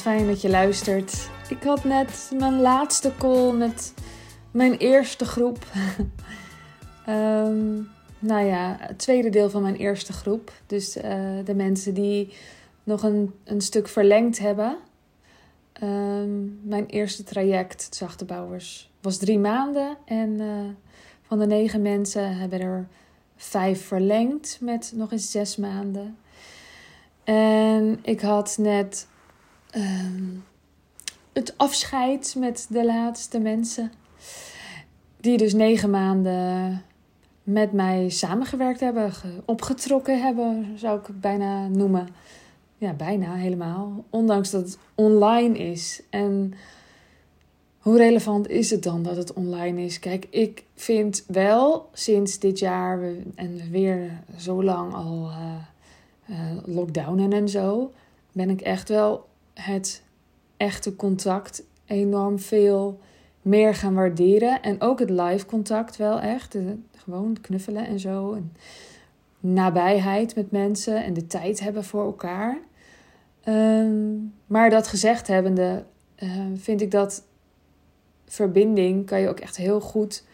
fijn dat je luistert. Ik had net mijn laatste call met mijn eerste groep. um, nou ja, het tweede deel van mijn eerste groep. Dus uh, de mensen die nog een, een stuk verlengd hebben. Um, mijn eerste traject, Zachte Bouwers, was drie maanden. En uh, van de negen mensen hebben er vijf verlengd met nog eens zes maanden. En ik had net um, het afscheid met de laatste mensen. Die dus negen maanden met mij samengewerkt hebben, opgetrokken hebben, zou ik bijna noemen. Ja, bijna helemaal. Ondanks dat het online is. En hoe relevant is het dan dat het online is? Kijk, ik vind wel sinds dit jaar en weer zo lang al uh, uh, lockdownen en zo, ben ik echt wel het echte contact enorm veel meer gaan waarderen. En ook het live contact wel echt. gewoon knuffelen en zo. En nabijheid met mensen en de tijd hebben voor elkaar. Um, maar dat gezegd hebbende, uh, vind ik dat verbinding kan je ook echt heel goed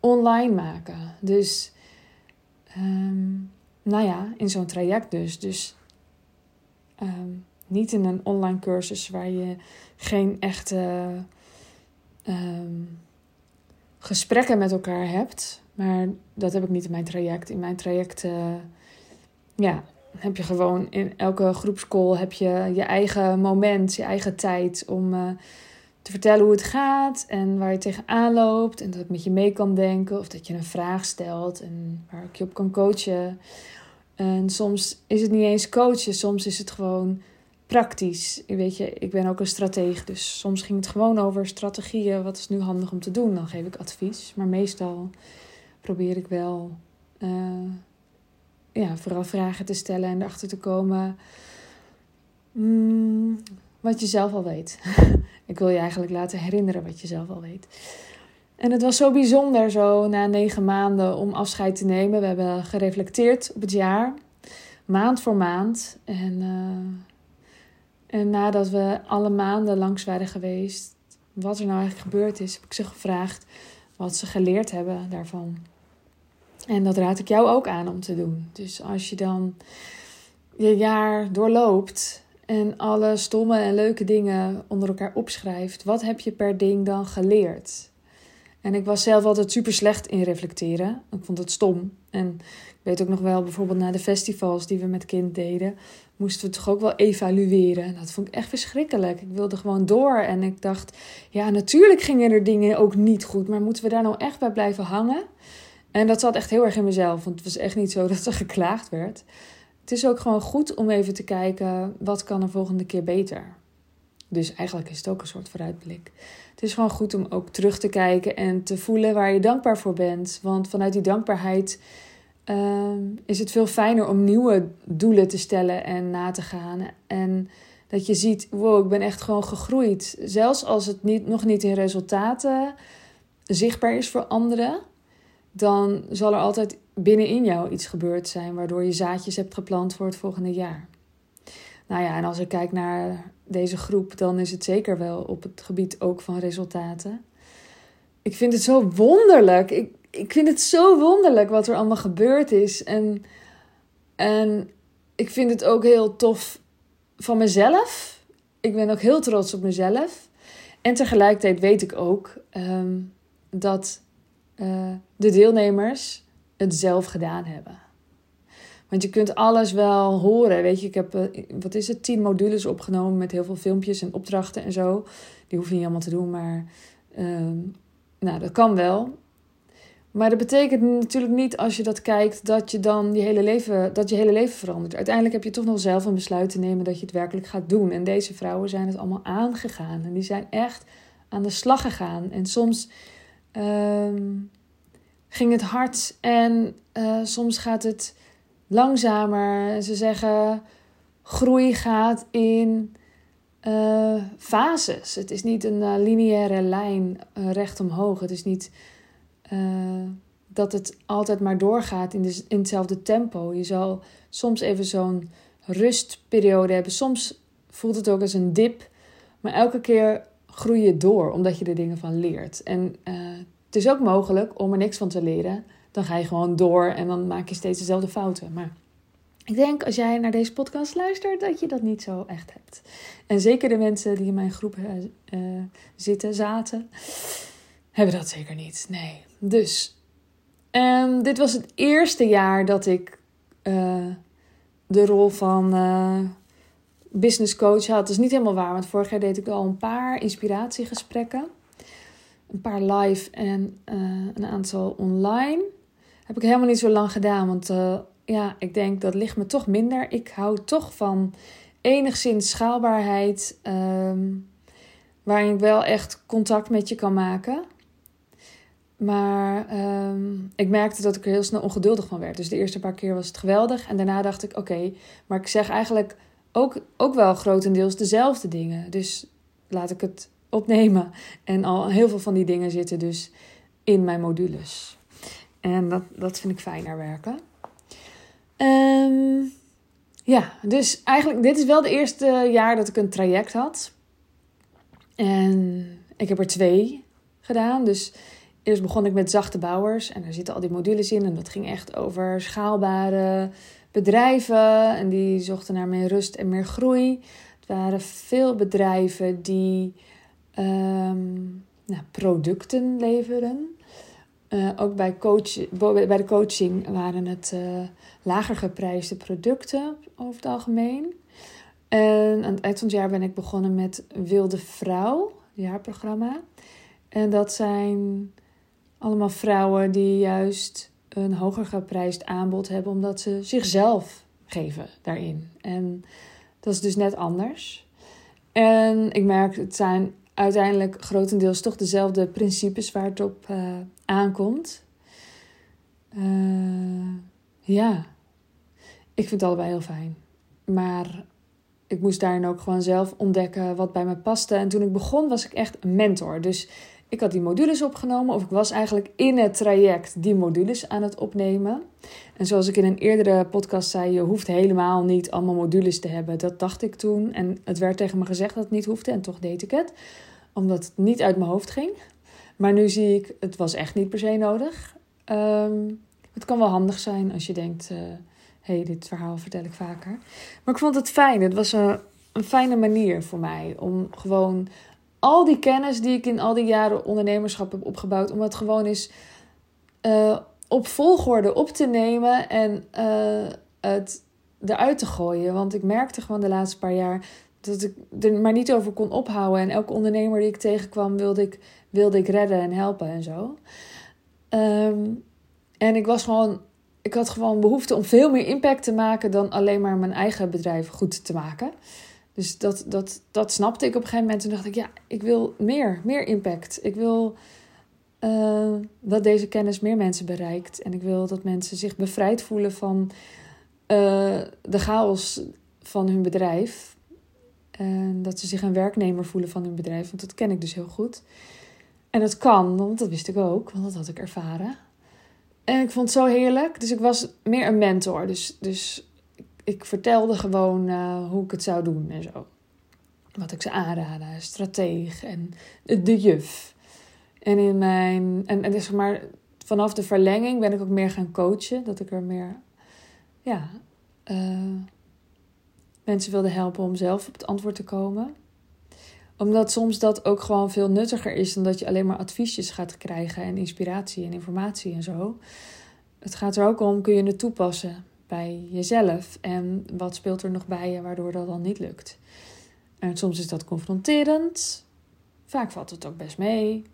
online maken. Dus, um, nou ja, in zo'n traject dus. Dus um, niet in een online cursus waar je geen echte um, gesprekken met elkaar hebt. Maar dat heb ik niet in mijn traject. In mijn traject uh, ja, heb je gewoon in elke groepscall heb je je eigen moment, je eigen tijd om uh, te vertellen hoe het gaat en waar je tegenaan loopt. En dat ik met je mee kan denken of dat je een vraag stelt en waar ik je op kan coachen. En soms is het niet eens coachen, soms is het gewoon praktisch. Weet je, ik ben ook een stratege, dus soms ging het gewoon over strategieën. Wat is nu handig om te doen? Dan geef ik advies. Maar meestal probeer ik wel uh, ja, vooral vragen te stellen en erachter te komen mm, wat je zelf al weet. ik wil je eigenlijk laten herinneren wat je zelf al weet. En het was zo bijzonder, zo na negen maanden, om afscheid te nemen. We hebben gereflecteerd op het jaar, maand voor maand. En, uh, en nadat we alle maanden langs waren geweest, wat er nou eigenlijk gebeurd is, heb ik ze gevraagd wat ze geleerd hebben daarvan. En dat raad ik jou ook aan om te doen. Dus als je dan je jaar doorloopt en alle stomme en leuke dingen onder elkaar opschrijft, wat heb je per ding dan geleerd? En ik was zelf altijd super slecht in reflecteren. Ik vond het stom. En ik weet ook nog wel, bijvoorbeeld na de festivals die we met kind deden, moesten we toch ook wel evalueren. Dat vond ik echt verschrikkelijk. Ik wilde gewoon door. En ik dacht, ja, natuurlijk gingen er dingen ook niet goed. Maar moeten we daar nou echt bij blijven hangen? En dat zat echt heel erg in mezelf. Want het was echt niet zo dat er geklaagd werd. Het is ook gewoon goed om even te kijken, wat kan er volgende keer beter? Dus eigenlijk is het ook een soort vooruitblik. Het is gewoon goed om ook terug te kijken en te voelen waar je dankbaar voor bent. Want vanuit die dankbaarheid uh, is het veel fijner om nieuwe doelen te stellen en na te gaan. En dat je ziet, wow, ik ben echt gewoon gegroeid. Zelfs als het niet, nog niet in resultaten zichtbaar is voor anderen, dan zal er altijd binnenin jou iets gebeurd zijn waardoor je zaadjes hebt geplant voor het volgende jaar. Nou ja, en als ik kijk naar deze groep, dan is het zeker wel op het gebied ook van resultaten. Ik vind het zo wonderlijk. Ik, ik vind het zo wonderlijk wat er allemaal gebeurd is. En, en ik vind het ook heel tof van mezelf. Ik ben ook heel trots op mezelf. En tegelijkertijd weet ik ook um, dat uh, de deelnemers het zelf gedaan hebben. Want je kunt alles wel horen. Weet je, ik heb, uh, wat is het, tien modules opgenomen met heel veel filmpjes en opdrachten en zo. Die hoef je niet allemaal te doen, maar uh, nou, dat kan wel. Maar dat betekent natuurlijk niet als je dat kijkt dat je dan je hele leven, dat je hele leven verandert. Uiteindelijk heb je toch nog zelf een besluit te nemen dat je het werkelijk gaat doen. En deze vrouwen zijn het allemaal aangegaan. En die zijn echt aan de slag gegaan. En soms um, ging het hard en uh, soms gaat het langzamer. Ze zeggen groei gaat in uh, fases. Het is niet een uh, lineaire lijn recht omhoog. Het is niet dat het altijd maar doorgaat in, in hetzelfde tempo. Je zal soms even zo'n rustperiode hebben. Soms voelt het ook als een dip. Maar elke keer groei je door, omdat je er dingen van leert. En uh, het is ook mogelijk om er niks van te leren. Dan ga je gewoon door en dan maak je steeds dezelfde fouten. Maar ik denk als jij naar deze podcast luistert, dat je dat niet zo echt hebt. En zeker de mensen die in mijn groep uh, zitten, zaten, hebben dat zeker niet. Nee. Dus, dit was het eerste jaar dat ik uh, de rol van uh, business coach had. Dat is niet helemaal waar, want vorig jaar deed ik al een paar inspiratiegesprekken. Een paar live en een aantal online. Heb ik helemaal niet zo lang gedaan, want ja, ik denk dat ligt me toch minder. Ik hou toch van enigszins schaalbaarheid, um, waarin ik wel echt contact met je kan maken. Maar um, ik merkte dat ik er heel snel ongeduldig van werd. Dus de eerste paar keer was het geweldig. En daarna dacht ik, oké, maar ik zeg eigenlijk ook, ook wel grotendeels dezelfde dingen. Dus laat ik het opnemen. En al heel veel van die dingen zitten dus in mijn modules. En dat, dat vind ik fijner werken. Um, ja, dus eigenlijk, dit is wel het eerste jaar dat ik een traject had. En ik heb er twee gedaan. Dus eerst begon ik met zachte bouwers. En daar zitten al die modules in. En dat ging echt over schaalbare bedrijven. En die zochten naar meer rust en meer groei. Het waren veel bedrijven die um, nou, producten leveren. Uh, ook bij, coach, bij de coaching waren het uh, lager geprijsde producten over het algemeen. En aan het eind van het jaar ben ik begonnen met Wilde Vrouw, jaarprogramma. En dat zijn allemaal vrouwen die juist een hoger geprijsd aanbod hebben, omdat ze zichzelf geven daarin. En dat is dus net anders. En ik merk, het zijn uiteindelijk grotendeels toch dezelfde principes waar het op uh, aankomt. Uh, ja, ik vind het allebei heel fijn. Maar ik moest daarin ook gewoon zelf ontdekken wat bij me paste. En toen ik begon was ik echt een mentor. Dus ik had die modules opgenomen, of ik was eigenlijk in het traject die modules aan het opnemen. En zoals ik in een eerdere podcast zei, je hoeft helemaal niet allemaal modules te hebben. Dat dacht ik toen. En het werd tegen me gezegd dat het niet hoefde, en toch deed ik het. Omdat het niet uit mijn hoofd ging. Maar nu zie ik, het was echt niet per se nodig. Um, het kan wel handig zijn als je denkt, hé, uh, hey, dit verhaal vertel ik vaker. Maar ik vond het fijn. Het was een, een fijne manier voor mij om gewoon al die kennis die ik in al die jaren ondernemerschap heb opgebouwd, om het gewoon eens uh, op volgorde op te nemen en uh, het eruit te gooien. Want ik merkte gewoon de laatste paar jaar dat ik er maar niet over kon ophouden. En elke ondernemer die ik tegenkwam, wilde ik, wilde ik redden en helpen en zo. Um, en ik was gewoon, ik had gewoon behoefte om veel meer impact te maken dan alleen maar mijn eigen bedrijf goed te maken. Dus dat, dat, dat snapte ik op een gegeven moment. Toen dacht ik, ja, ik wil meer, meer impact. Ik wil uh, dat deze kennis meer mensen bereikt. En ik wil dat mensen zich bevrijd voelen van uh, de chaos van hun bedrijf. En dat ze zich een werknemer voelen van hun bedrijf. Want dat ken ik dus heel goed. En dat kan, want dat wist ik ook, want dat had ik ervaren. En ik vond het zo heerlijk. Dus ik was meer een mentor. Dus, dus ik vertelde gewoon uh, hoe ik het zou doen en zo. Wat ik ze aanraden, strateeg en de juf. En in mijn. En, en zeg maar, vanaf de verlenging ben ik ook meer gaan coachen. Dat ik er meer. Ja. Uh, mensen wilde helpen om zelf op het antwoord te komen omdat soms dat ook gewoon veel nuttiger is dan dat je alleen maar adviesjes gaat krijgen en inspiratie en informatie en zo. Het gaat er ook om, kun je het toepassen bij jezelf en wat speelt er nog bij je waardoor dat dan niet lukt. En soms is dat confronterend, vaak valt het ook best mee.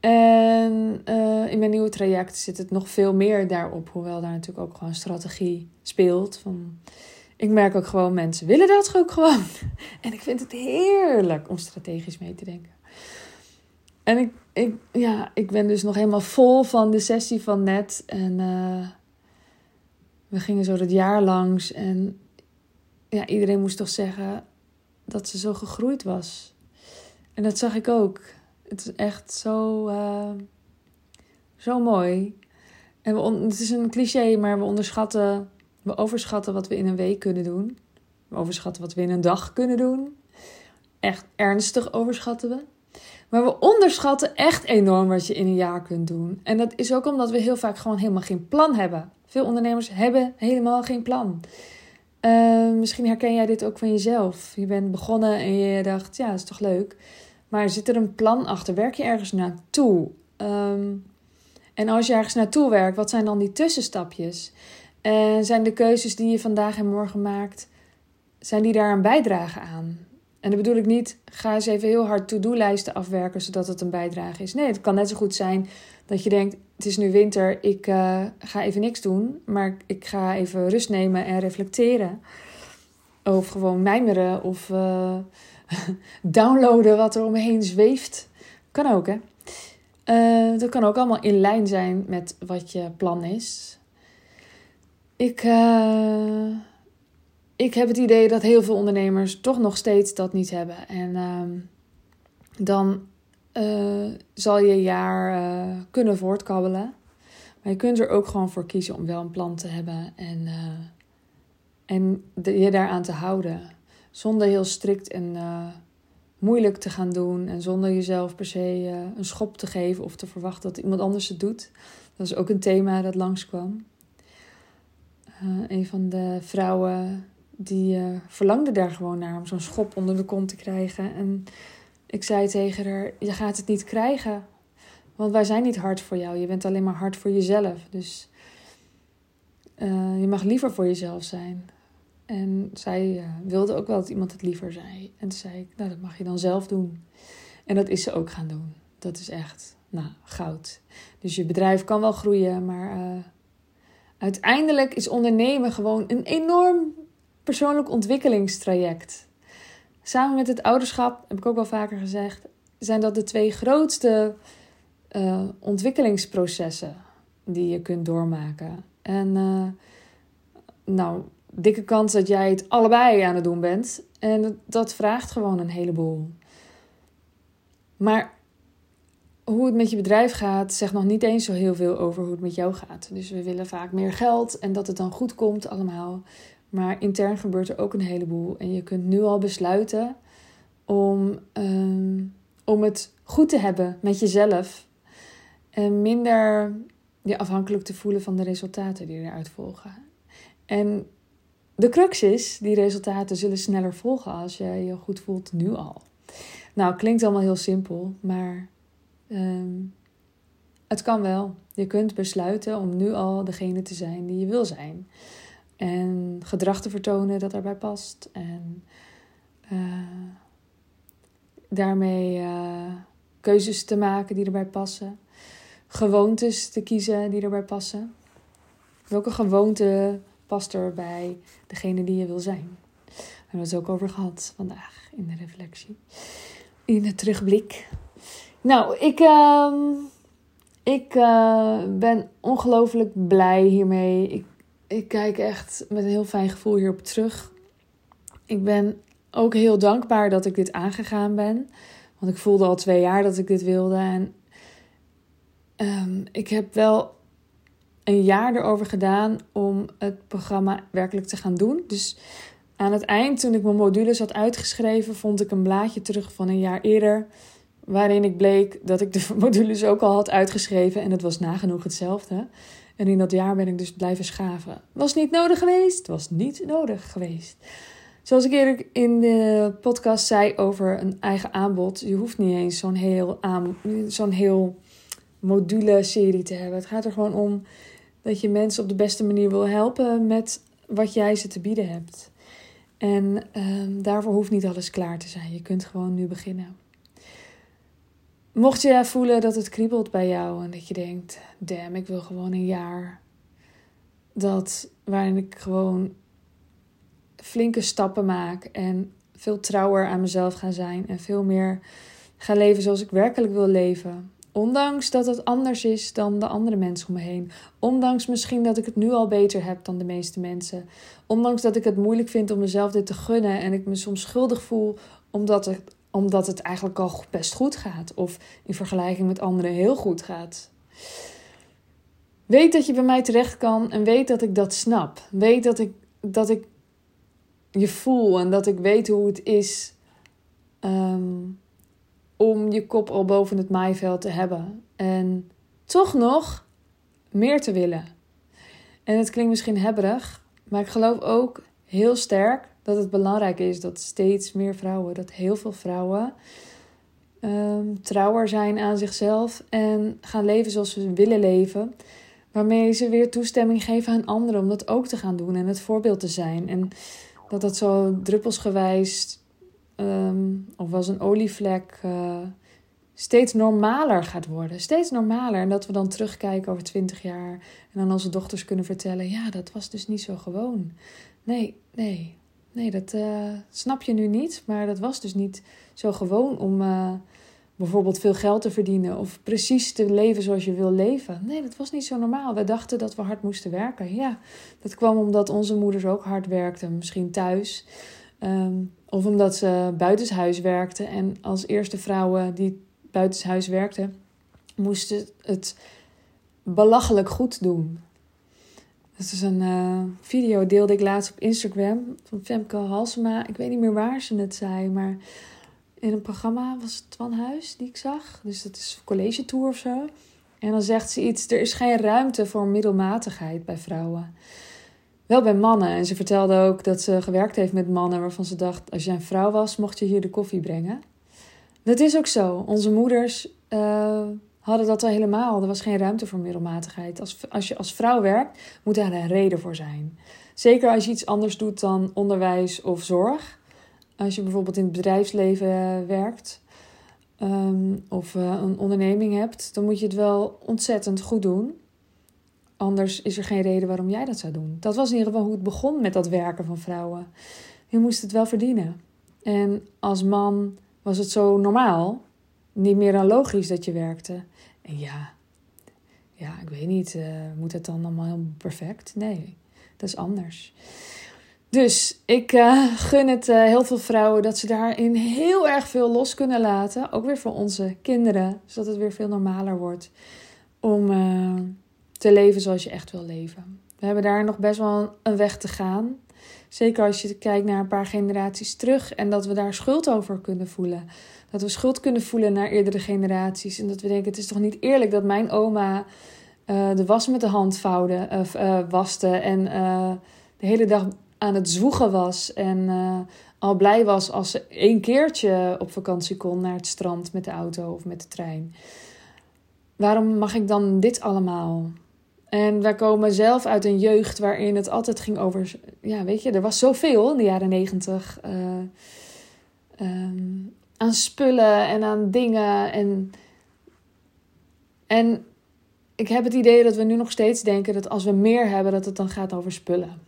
En uh, in mijn nieuwe traject zit het nog veel meer daarop, hoewel daar natuurlijk ook gewoon strategie speelt. Van, ik merk ook gewoon, mensen willen dat ook gewoon. En ik vind het heerlijk om strategisch mee te denken. En ik, ik, ja, ik ben dus nog helemaal vol van de sessie van net. En uh, we gingen zo het jaar langs. En ja, iedereen moest toch zeggen dat ze zo gegroeid was. En dat zag ik ook. Het is echt zo, uh, zo mooi. En we, het is een cliché, maar we onderschatten we overschatten wat we in een week kunnen doen. We overschatten wat we in een dag kunnen doen. Echt ernstig overschatten we. Maar we onderschatten echt enorm wat je in een jaar kunt doen. En dat is ook omdat we heel vaak gewoon helemaal geen plan hebben. Veel ondernemers hebben helemaal geen plan. Uh, misschien herken jij dit ook van jezelf. Je bent begonnen en je dacht, ja, dat is toch leuk. Maar zit er een plan achter? Werk je ergens naartoe? Um, en als je ergens naartoe werkt, wat zijn dan die tussenstapjes? En zijn de keuzes die je vandaag en morgen maakt, zijn die daar een bijdrage aan? En dat bedoel ik niet, ga eens even heel hard to-do-lijsten afwerken zodat het een bijdrage is. Nee, het kan net zo goed zijn dat je denkt, het is nu winter, ik uh, ga even niks doen, maar ik ga even rust nemen en reflecteren. Of gewoon mijmeren of uh, downloaden wat er om me heen zweeft. Kan ook, hè? Uh, dat kan ook allemaal in lijn zijn met wat je plan is. Ik, ik heb het idee dat heel veel ondernemers toch nog steeds dat niet hebben. En uh, dan uh, zal je jaar kunnen voortkabbelen. Maar je kunt er ook gewoon voor kiezen om wel een plan te hebben en, en de, je daaraan te houden. Zonder heel strikt en moeilijk te gaan doen en zonder jezelf per se een schop te geven of te verwachten dat iemand anders het doet. Dat is ook een thema dat langskwam. Een van de vrouwen die uh, verlangde daar gewoon naar om zo'n schop onder de kont te krijgen. En ik zei tegen haar: Je gaat het niet krijgen, want wij zijn niet hard voor jou. Je bent alleen maar hard voor jezelf. Dus je mag liever voor jezelf zijn. En zij uh, wilde ook wel dat iemand het liever zei. En toen zei ik, nou dat mag je dan zelf doen. En dat is ze ook gaan doen. Dat is echt, nou, goud. Dus je bedrijf kan wel groeien, maar uiteindelijk is ondernemen gewoon een enorm persoonlijk ontwikkelingstraject. Samen met het ouderschap, heb ik ook wel vaker gezegd, zijn dat de twee grootste uh, ontwikkelingsprocessen die je kunt doormaken. En nou, dikke kans dat jij het allebei aan het doen bent. En dat vraagt gewoon een heleboel. Maar hoe het met je bedrijf gaat, zegt nog niet eens zo heel veel over hoe het met jou gaat. Dus we willen vaak meer geld en dat het dan goed komt allemaal. Maar intern gebeurt er ook een heleboel. En je kunt nu al besluiten om, um, om het goed te hebben met jezelf. En minder je afhankelijk te voelen van de resultaten die eruit volgen. En de crux is, die resultaten zullen sneller volgen als je je goed voelt nu al. Nou, klinkt allemaal heel simpel, maar um, het kan wel. Je kunt besluiten om nu al degene te zijn die je wil zijn. En gedrag te vertonen dat daarbij past. En uh, daarmee uh, keuzes te maken die erbij passen. Gewoontes te kiezen die erbij passen. Welke gewoonte past er bij degene die je wil zijn. Daar hebben het ook over gehad vandaag in de reflectie. In de terugblik. Nou, ik, uh, ik uh, ben ongelooflijk blij hiermee. Ik, ik kijk echt met een heel fijn gevoel hierop terug. Ik ben ook heel dankbaar dat ik dit aangegaan ben. Want ik voelde al twee jaar dat ik dit wilde. En um, ik heb wel een jaar erover gedaan om het programma werkelijk te gaan doen. Dus aan het eind, toen ik mijn modules had uitgeschreven, vond ik een blaadje terug van een jaar eerder. Waarin ik bleek dat ik de modules ook al had uitgeschreven. En het was nagenoeg hetzelfde. En in dat jaar ben ik dus blijven schaven. Was niet nodig geweest? Was niet nodig geweest. Zoals ik eerder in de podcast zei over een eigen aanbod. Je hoeft niet eens zo'n heel, aan, zo'n heel module-serie te hebben. Het gaat er gewoon om dat je mensen op de beste manier wil helpen met wat jij ze te bieden hebt. En um, daarvoor hoeft niet alles klaar te zijn. Je kunt gewoon nu beginnen. Mocht je voelen dat het kriebelt bij jou en dat je denkt: damn, ik wil gewoon een jaar dat waarin ik gewoon flinke stappen maak en veel trouwer aan mezelf ga zijn en veel meer ga leven zoals ik werkelijk wil leven. Ondanks dat het anders is dan de andere mensen om me heen. Ondanks misschien dat ik het nu al beter heb dan de meeste mensen. Ondanks dat ik het moeilijk vind om mezelf dit te gunnen en ik me soms schuldig voel omdat het, omdat het eigenlijk al best goed gaat. Of in vergelijking met anderen heel goed gaat. Weet dat je bij mij terecht kan en weet dat ik dat snap. Weet dat ik, dat ik je voel en dat ik weet hoe het is ehm, om je kop al boven het maaiveld te hebben. En toch nog meer te willen. En het klinkt misschien hebberig, maar ik geloof ook heel sterk dat het belangrijk is dat steeds meer vrouwen, dat heel veel vrouwen um, trouwer zijn aan zichzelf en gaan leven zoals ze willen leven. Waarmee ze weer toestemming geven aan anderen om dat ook te gaan doen en het voorbeeld te zijn. En dat dat zo druppelsgewijs um, of als een olievlek uh, steeds normaler gaat worden. Steeds normaler. En dat we dan terugkijken over twintig jaar en aan onze dochters kunnen vertellen: ja, dat was dus niet zo gewoon. Nee, nee, nee, dat uh, snap je nu niet. Maar dat was dus niet zo gewoon om. Uh, bijvoorbeeld veel geld te verdienen of precies te leven zoals je wil leven. Nee, dat was niet zo normaal. We dachten dat we hard moesten werken. Ja, dat kwam omdat onze moeders ook hard werkten, misschien thuis. Um, of omdat ze buitenshuis werkten. En als eerste vrouwen die buitenshuis werkten, moesten het belachelijk goed doen. Dat is een uh, video, deelde ik laatst op Instagram van Femke Halsema. Ik weet niet meer waar ze het zei, maar in een programma was het Twan Huis die ik zag. Dus dat is college tour of zo. En dan zegt ze iets: er is geen ruimte voor middelmatigheid bij vrouwen. Wel bij mannen. En ze vertelde ook dat ze gewerkt heeft met mannen waarvan ze dacht: als jij een vrouw was, mocht je hier de koffie brengen. Dat is ook zo. Onze moeders uh, hadden dat al helemaal. Er was geen ruimte voor middelmatigheid. Als, als je als vrouw werkt, moet daar een reden voor zijn. Zeker als je iets anders doet dan onderwijs of zorg. Als je bijvoorbeeld in het bedrijfsleven eh, werkt um, of uh, een onderneming hebt, dan moet je het wel ontzettend goed doen. Anders is er geen reden waarom jij dat zou doen. Dat was in ieder geval hoe het begon met dat werken van vrouwen. Je moest het wel verdienen. En als man was het zo normaal, niet meer dan logisch dat je werkte. En ja, ja ik weet niet, uh, moet het dan allemaal heel perfect? Nee, dat is anders. Dus ik uh, gun het uh, heel veel vrouwen dat ze daarin heel erg veel los kunnen laten. Ook weer voor onze kinderen, zodat het weer veel normaler wordt om te leven zoals je echt wil leven. We hebben daar nog best wel een weg te gaan. Zeker als je kijkt naar een paar generaties terug en dat we daar schuld over kunnen voelen. Dat we schuld kunnen voelen naar eerdere generaties. En dat we denken: het is toch niet eerlijk dat mijn oma de was met de hand vouwde, waste en de hele dag aan het zwoegen was en al blij was als ze één keertje op vakantie kon naar het strand met de auto of met de trein. Waarom mag ik dan dit allemaal? En wij komen zelf uit een jeugd waarin het altijd ging over. Ja, weet je, er was zoveel in de jaren negentig. Uh, um, aan spullen en aan dingen. En, en ik heb het idee dat we nu nog steeds denken dat als we meer hebben, dat het dan gaat over spullen.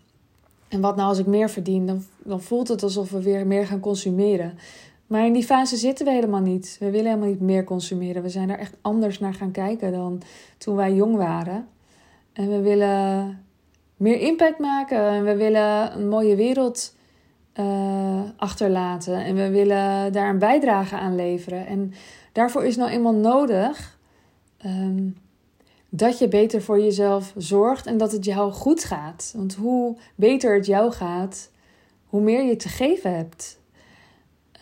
En wat nou als ik meer verdien? Dan, dan voelt het alsof we weer meer gaan consumeren. Maar in die fase zitten we helemaal niet. We willen helemaal niet meer consumeren. We zijn daar echt anders naar gaan kijken dan toen wij jong waren. En we willen meer impact maken. En we willen een mooie wereld uh, achterlaten. En we willen daar een bijdrage aan leveren. En daarvoor is nou eenmaal nodig um, dat je beter voor jezelf zorgt en dat het jou goed gaat. Want hoe beter het jou gaat, hoe meer je te geven hebt.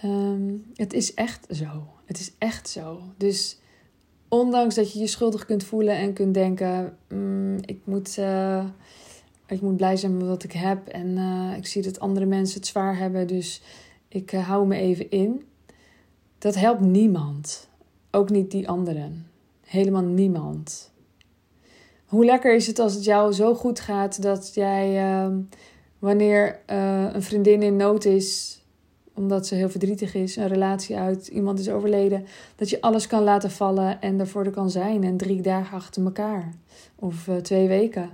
Um, het is echt zo. Het is echt zo. Dus ondanks dat je je schuldig kunt voelen en kunt denken: mm, ik, moet, uh, ik moet blij zijn met wat ik heb en uh, ik zie dat andere mensen het zwaar hebben, dus ik uh, hou me even in. Dat helpt niemand. Ook niet die anderen. Helemaal niemand. Hoe lekker is het als het jou zo goed gaat dat jij, wanneer een vriendin in nood is, omdat ze heel verdrietig is, een relatie uit, iemand is overleden, dat je alles kan laten vallen en ervoor er kan zijn en drie dagen achter elkaar of uh, twee weken.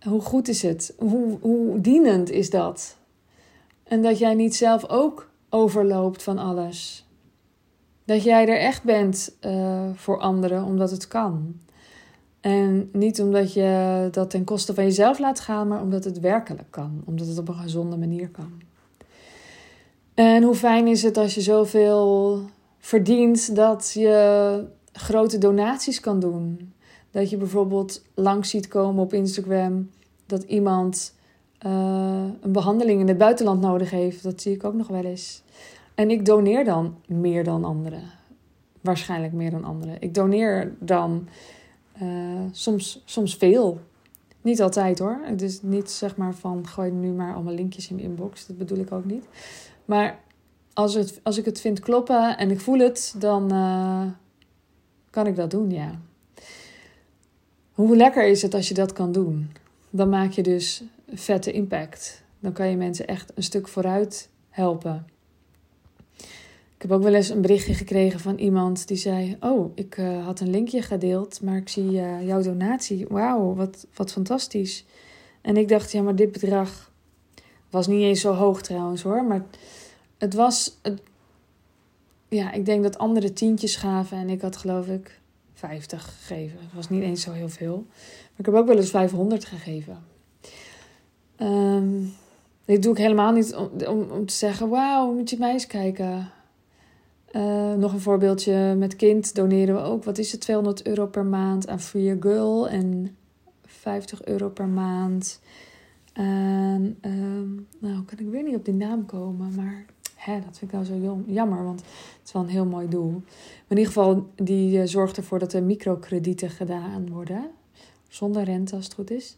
Hoe goed is het? Hoe, hoe dienend is dat? En dat jij niet zelf ook overloopt van alles. Dat jij er echt bent uh, voor anderen omdat het kan. En niet omdat je dat ten koste van jezelf laat gaan, maar omdat het werkelijk kan. Omdat het op een gezonde manier kan. En hoe fijn is het als je zoveel verdient dat je grote donaties kan doen. Dat je bijvoorbeeld langs ziet komen op Instagram dat iemand een behandeling in het buitenland nodig heeft. Dat zie ik ook nog wel eens. En ik doneer dan meer dan anderen. Waarschijnlijk meer dan anderen. Ik doneer dan soms, soms veel. Niet altijd hoor. Is niet zeg maar van gooi nu maar allemaal linkjes in de inbox. Dat bedoel ik ook niet. Maar als, het, als ik het vind kloppen en ik voel het, dan uh, kan ik dat doen, ja. Hoe lekker is het als je dat kan doen? Dan maak je dus vette impact. Dan kan je mensen echt een stuk vooruit helpen. Ik heb ook wel eens een berichtje gekregen van iemand die zei: Oh, ik uh, had een linkje gedeeld, maar ik zie uh, jouw donatie. Wauw, wat, wat fantastisch. En ik dacht: Ja, maar dit bedrag was niet eens zo hoog trouwens hoor. Maar het was. Het, ja, ik denk dat andere tientjes gaven en ik had geloof ik 50 gegeven. Het was niet eens zo heel veel. Maar ik heb ook wel eens 500 gegeven. Um, dit doe ik helemaal niet om, om, om te zeggen: Wauw, moet je mij eens kijken uh, nog een voorbeeldje met kind doneren we ook. Wat is het? 200 euro per maand aan Free Girl en 50 euro per maand. En uh, nou kan ik weer niet op die naam komen, maar hè, dat vind ik nou zo jammer, want het is wel een heel mooi doel. Maar in ieder geval, die uh, zorgt ervoor dat er microkredieten gedaan worden. Zonder rente als het goed is.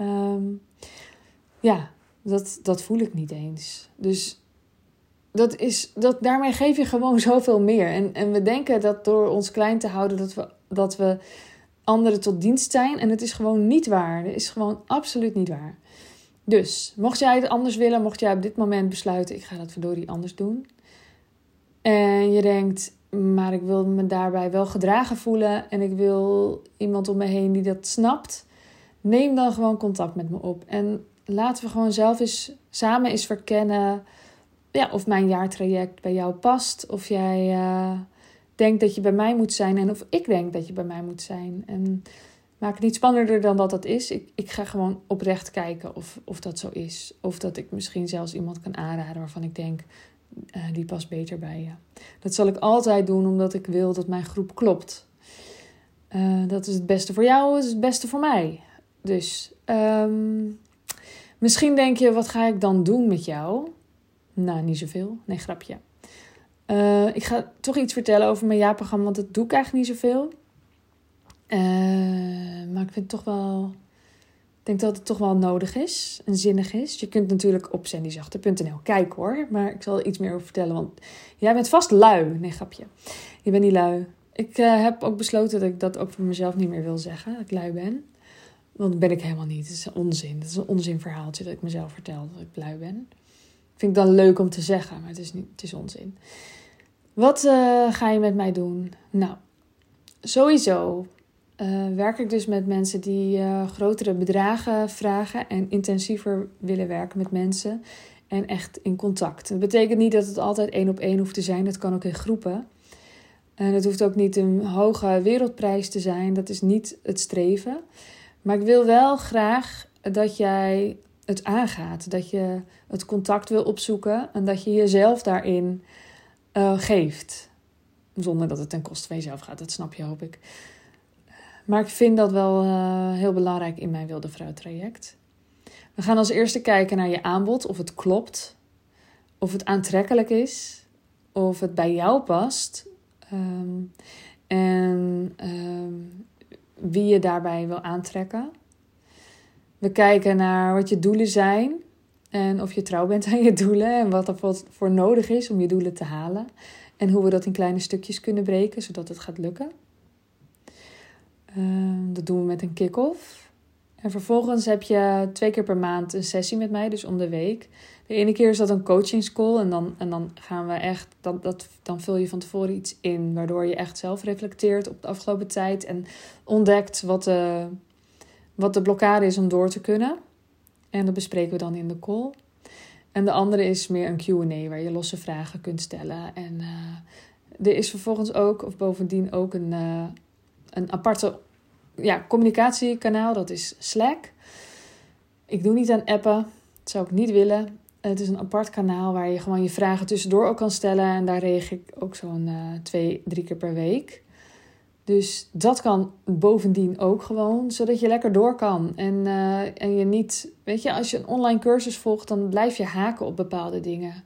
Um, ja, dat, dat voel ik niet eens. Dus dat is, dat, daarmee geef je gewoon zoveel meer. En, en we denken dat door ons klein te houden, dat we, dat we anderen tot dienst zijn. En het is gewoon niet waar. Het is gewoon absoluut niet waar. Dus, mocht jij het anders willen, mocht jij op dit moment besluiten, ik ga dat verdorie anders doen. En je denkt, maar ik wil me daarbij wel gedragen voelen en ik wil iemand om me heen die dat snapt. Neem dan gewoon contact met me op. En laten we gewoon zelf eens samen eens verkennen ja, of mijn jaartraject bij jou past. Of jij uh, denkt dat je bij mij moet zijn en of ik denk dat je bij mij moet zijn. En maak het niet spannender dan dat dat is. Ik, ik ga gewoon oprecht kijken of, of dat zo is. Of dat ik misschien zelfs iemand kan aanraden waarvan ik denk, uh, die past beter bij je. Dat zal ik altijd doen omdat ik wil dat mijn groep klopt. Uh, dat is het beste voor jou, dat is het beste voor mij. Dus um, misschien denk je, wat ga ik dan doen met jou? Nou, niet zoveel. Nee, grapje. Uh, ik ga toch iets vertellen over mijn jaarprogramma, want dat doe ik eigenlijk niet zoveel. Uh, maar ik vind het toch wel. Ik denk dat het toch wel nodig is en zinnig is. Je kunt natuurlijk op sandyzachte.nl kijken hoor. Maar ik zal er iets meer over vertellen. Want jij bent vast lui. Nee, grapje. Je bent niet lui. Ik uh, heb ook besloten dat ik dat ook voor mezelf niet meer wil zeggen. Dat ik lui ben. Want dat ben ik helemaal niet. Het is onzin. Het is een onzinverhaaltje dat ik mezelf vertel dat ik lui ben. Vind ik dan leuk om te zeggen, maar het is, niet, het is onzin. Wat uh, ga je met mij doen? Nou, sowieso uh, werk ik dus met mensen die uh, grotere bedragen vragen en intensiever willen werken met mensen en echt in contact. Dat betekent niet dat het altijd één op één hoeft te zijn, dat kan ook in groepen. En het hoeft ook niet een hoge wereldprijs te zijn, dat is niet het streven. Maar ik wil wel graag dat jij het aangaat. Dat je het contact wil opzoeken en dat je jezelf daarin uh, geeft. Zonder dat het ten koste van jezelf gaat, dat snap je, hoop ik. Maar ik vind dat wel uh, heel belangrijk in mijn Wilde Vrouw traject. We gaan als eerste kijken naar je aanbod, of het klopt, of het aantrekkelijk is, of het bij jou past. Um, en um, wie je daarbij wil aantrekken. We kijken naar wat je doelen zijn en of je trouw bent aan je doelen en wat er voor nodig is om je doelen te halen. En hoe we dat in kleine stukjes kunnen breken zodat het gaat lukken. Ehm, dat doen we met een kick-off. En vervolgens heb je twee keer per maand een sessie met mij, dus om de week. De ene keer is dat een coaching school en dan, en dan gaan we echt, dat, dat, dan vul je van tevoren iets in, waardoor je echt zelf reflecteert op de afgelopen tijd en ontdekt wat de wat de blokkade is om door te kunnen. En dat bespreken we dan in de call. En de andere is meer een QA waar je losse vragen kunt stellen. En uh, er is vervolgens ook, of bovendien ook, een, uh, een aparte ja, communicatiekanaal. Dat is Slack. Ik doe niet aan appen. Dat zou ik niet willen. Het is een apart kanaal waar je gewoon je vragen tussendoor ook kan stellen. En daar reageer ik ook zo'n uh, twee, drie keer per week. Dus dat kan bovendien ook gewoon, zodat je lekker door kan. En, uh, en je niet, weet je, als je een online cursus volgt, dan blijf je haken op bepaalde dingen.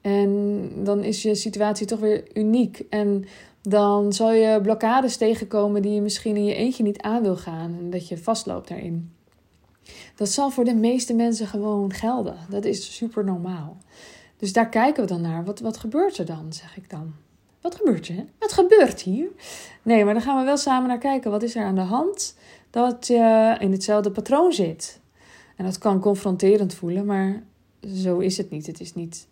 En dan is je situatie toch weer uniek. En dan zal je blokkades tegenkomen die je misschien in je eentje niet aan wil gaan. En dat je vastloopt daarin. Dat zal voor de meeste mensen gewoon gelden. Dat is super normaal. Dus daar kijken we dan naar. Wat, wat gebeurt er dan, zeg ik dan? Wat gebeurt er? Wat gebeurt hier? Nee, maar dan gaan we wel samen naar kijken. Wat is er aan de hand dat je in hetzelfde patroon zit? En dat kan confronterend voelen, maar zo is het niet. Het is, niet,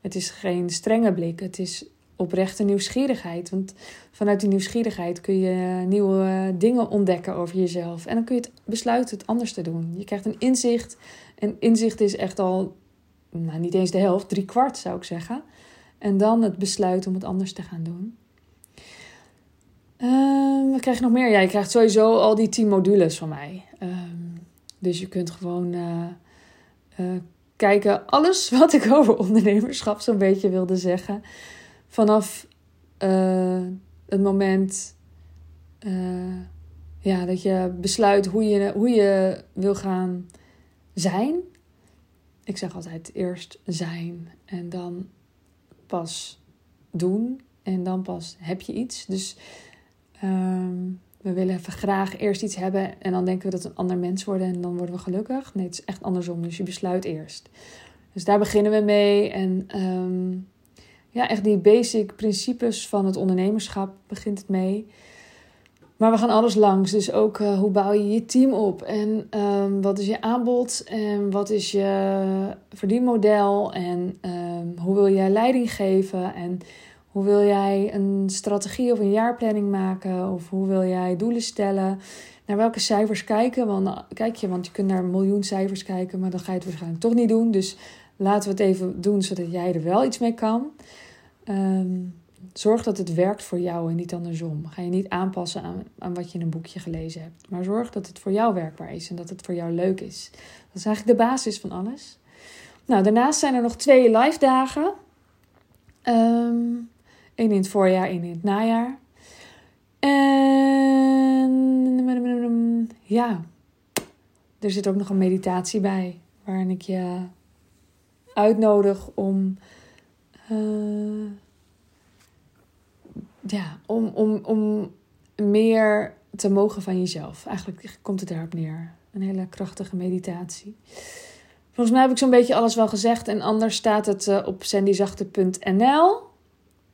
het is geen strenge blik. Het is oprechte nieuwsgierigheid. Want vanuit die nieuwsgierigheid kun je nieuwe dingen ontdekken over jezelf. En dan kun je het besluiten het anders te doen. Je krijgt een inzicht. En inzicht is echt al, nou niet eens de helft, drie kwart zou ik zeggen. En dan het besluit om het anders te gaan doen. Um, wat krijg je nog meer? Ja, je krijgt sowieso al die tien modules van mij. Um, dus je kunt gewoon uh, uh, kijken. Alles wat ik over ondernemerschap zo'n beetje wilde zeggen. Vanaf uh, het moment ja, dat je besluit hoe je, hoe je wil gaan zijn. Ik zeg altijd eerst zijn en dan pas doen en dan pas heb je iets. Dus um, we willen even graag eerst iets hebben en dan denken we dat we een ander mens worden en dan worden we gelukkig. Nee, het is echt andersom. Dus je besluit eerst. Dus daar beginnen we mee. En um, ja, echt die basic principes van het ondernemerschap begint het mee. Maar we gaan alles langs. Dus ook uh, hoe bouw je je team op? En um, wat is je aanbod? En wat is je verdienmodel? En um, hoe wil jij leiding geven? En hoe wil jij een strategie of een jaarplanning maken? Of hoe wil jij doelen stellen? Naar welke cijfers kijken? Want, kijk je, want je kunt naar een miljoen cijfers kijken, maar dan ga je het waarschijnlijk toch niet doen. Dus laten we het even doen zodat jij er wel iets mee kan. Um, Zorg dat het werkt voor jou en niet andersom. Ga je niet aanpassen aan, aan wat je in een boekje gelezen hebt. Maar zorg dat het voor jou werkbaar is en dat het voor jou leuk is. Dat is eigenlijk de basis van alles. Nou, daarnaast zijn er nog twee live dagen. Um, Eén in het voorjaar, één in het najaar. En ja, er zit ook nog een meditatie bij. Waarin ik je uitnodig om... Uh, ja, om, om, om meer te mogen van jezelf. Eigenlijk komt het daarop neer. Een hele krachtige meditatie. Volgens mij heb ik zo'n beetje alles wel gezegd. En anders staat het uh, op sandyzachte.nl.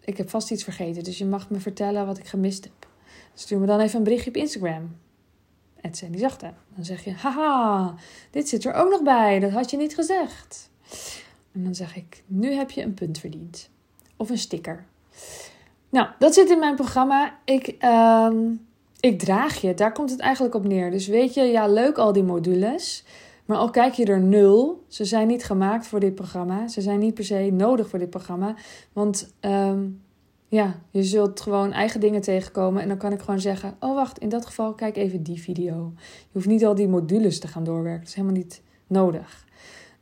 Ik heb vast iets vergeten, dus je mag me vertellen wat ik gemist heb. Stuur me dan even een berichtje op Instagram. Sandyzachte. Dan zeg je, haha, dit zit er ook nog bij. Dat had je niet gezegd. En dan zeg ik, nu heb je een punt verdiend. Of een sticker. Nou, dat zit in mijn programma. Ik, uh, ik draag je. Daar komt het eigenlijk op neer. Dus weet je, ja, leuk al die modules. Maar al kijk je er nul, ze zijn niet gemaakt voor dit programma. Ze zijn niet per se nodig voor dit programma. Want um, ja, je zult gewoon eigen dingen tegenkomen. En dan kan ik gewoon zeggen: Oh, wacht, in dat geval kijk even die video. Je hoeft niet al die modules te gaan doorwerken. Dat is helemaal niet nodig.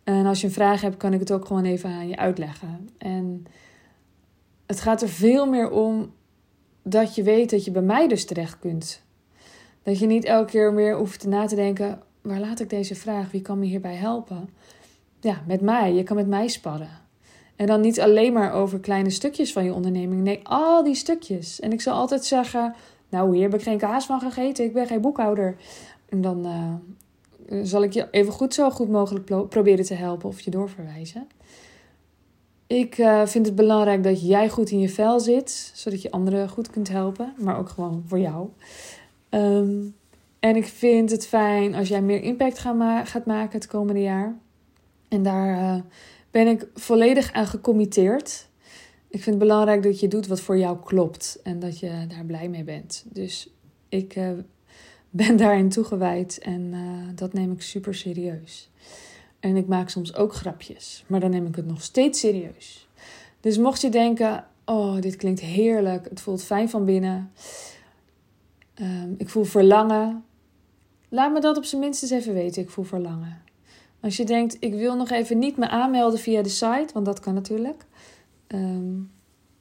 En als je een vraag hebt, kan ik het ook gewoon even aan je uitleggen. En het gaat er veel meer om dat je weet dat je bij mij dus terecht kunt. Dat je niet elke keer meer hoeft na te denken: waar laat ik deze vraag? Wie kan me hierbij helpen? Ja, met mij. Je kan met mij sparren. En dan niet alleen maar over kleine stukjes van je onderneming. Nee, al die stukjes. En ik zal altijd zeggen: Nou, hier heb ik geen kaas van gegeten. Ik ben geen boekhouder. En dan uh, zal ik je even goed zo goed mogelijk proberen te helpen of je doorverwijzen. Ik uh, vind het belangrijk dat jij goed in je vel zit, zodat je anderen goed kunt helpen, maar ook gewoon voor jou. Um, en ik vind het fijn als jij meer impact gaat, ma gaat maken het komende jaar. En daar uh, ben ik volledig aan gecommitteerd. Ik vind het belangrijk dat je doet wat voor jou klopt en dat je daar blij mee bent. Dus ik uh, ben daarin toegewijd en uh, dat neem ik super serieus. En ik maak soms ook grapjes, maar dan neem ik het nog steeds serieus. Dus mocht je denken: oh, dit klinkt heerlijk, het voelt fijn van binnen. Um, ik voel verlangen. Laat me dat op zijn minst eens even weten. Ik voel verlangen. Als je denkt, ik wil nog even niet me aanmelden via de site, want dat kan natuurlijk. Um,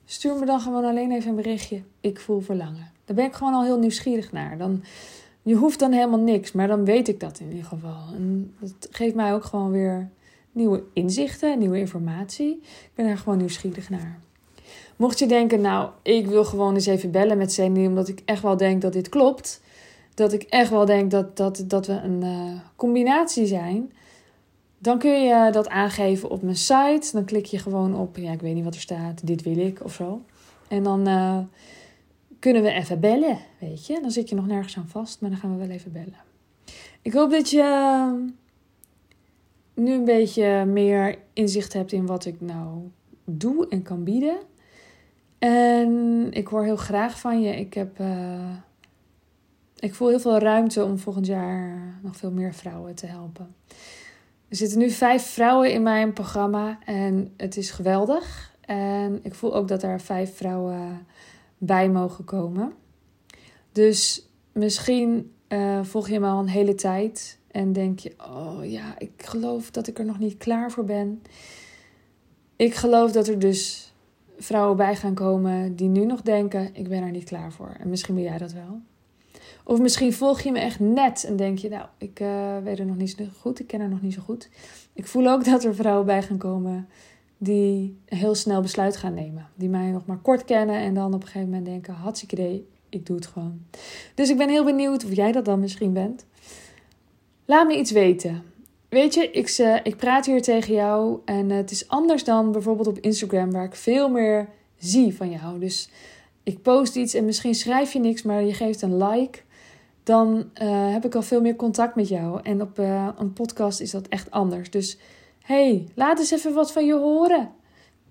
Stuur me dan gewoon alleen even een berichtje. Ik voel verlangen. Daar ben ik gewoon al heel nieuwsgierig naar. Dan, je hoeft dan helemaal niks, maar dan weet ik dat in ieder geval. En dat geeft mij ook gewoon weer nieuwe inzichten, nieuwe informatie. Ik ben er gewoon nieuwsgierig naar. Mocht je denken, nou, ik wil gewoon eens even bellen met Sandy, omdat ik echt wel denk dat dit klopt. Dat ik echt wel denk dat, dat, dat we een uh, combinatie zijn. Dan kun je dat aangeven op mijn site. Dan klik je gewoon op, ja, ik weet niet wat er staat, dit wil ik of zo. En dan uh, kunnen we even bellen, weet je. Dan zit je nog nergens aan vast, maar dan gaan we wel even bellen. Ik hoop dat je nu een beetje meer inzicht hebt in wat ik nou doe en kan bieden. En ik hoor heel graag van je. Ik heb. Uh, ik voel heel veel ruimte om volgend jaar nog veel meer vrouwen te helpen. Er zitten nu vijf vrouwen in mijn programma en het is geweldig. En ik voel ook dat er vijf vrouwen bij mogen komen. Dus misschien uh, volg je me al een hele tijd en denk je: Oh ja, ik geloof dat ik er nog niet klaar voor ben. Ik geloof dat er dus vrouwen bij gaan komen die nu nog denken: Ik ben er niet klaar voor. En misschien ben jij dat wel. Of misschien volg je me echt net en denk je: Nou, ik uh, weet er nog niet zo goed, ik ken er nog niet zo goed. Ik voel ook dat er vrouwen bij gaan komen die heel snel besluit gaan nemen. Die mij nog maar kort kennen en dan op een gegeven moment denken: Hartstikke idee, ik doe het gewoon. Dus ik ben heel benieuwd of jij dat dan misschien bent. Laat me iets weten. Weet je, ik, uh, ik praat hier tegen jou en het is anders dan bijvoorbeeld op Instagram, waar ik veel meer zie van jou. Dus ik post iets en misschien schrijf je niks, maar je geeft een like. Dan uh, heb ik al veel meer contact met jou. En op uh, een podcast is dat echt anders. Dus hey, laat eens even wat van je horen.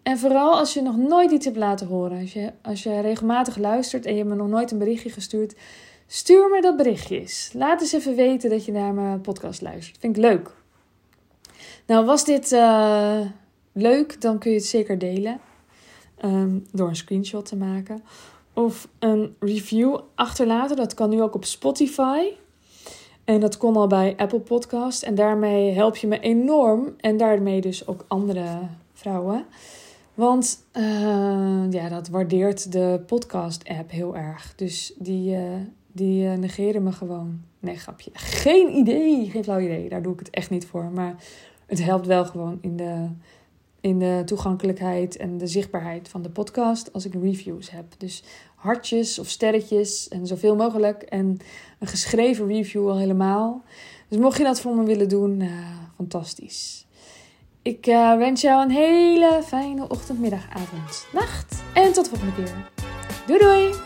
En vooral als je nog nooit iets hebt laten horen. Als je, als je regelmatig luistert en je hebt me nog nooit een berichtje gestuurd. Stuur me dat berichtje eens. Laat eens even weten dat je naar mijn podcast luistert. Vind ik leuk. Nou, was dit uh, leuk, dan kun je het zeker delen. Um, door een screenshot te maken. Of een review achterlaten. Dat kan nu ook op Spotify. En dat kon al bij Apple Podcast. En daarmee help je me enorm. En daarmee dus ook andere vrouwen. Want uh, ja, dat waardeert de podcast-app heel erg. Dus die, uh, die uh, negeren me gewoon. Nee, grapje. Geen idee. Geen flauw idee. Daar doe ik het echt niet voor. Maar het helpt wel gewoon in de, in de toegankelijkheid en de zichtbaarheid van de podcast als ik reviews heb. Dus hartjes of sterretjes en zoveel mogelijk. En een geschreven review al helemaal. Dus mocht je dat voor me willen doen, uh, fantastisch. Ik uh, wens jou een hele fijne ochtend, middag, avond, nacht. En tot de volgende keer. Doei doei!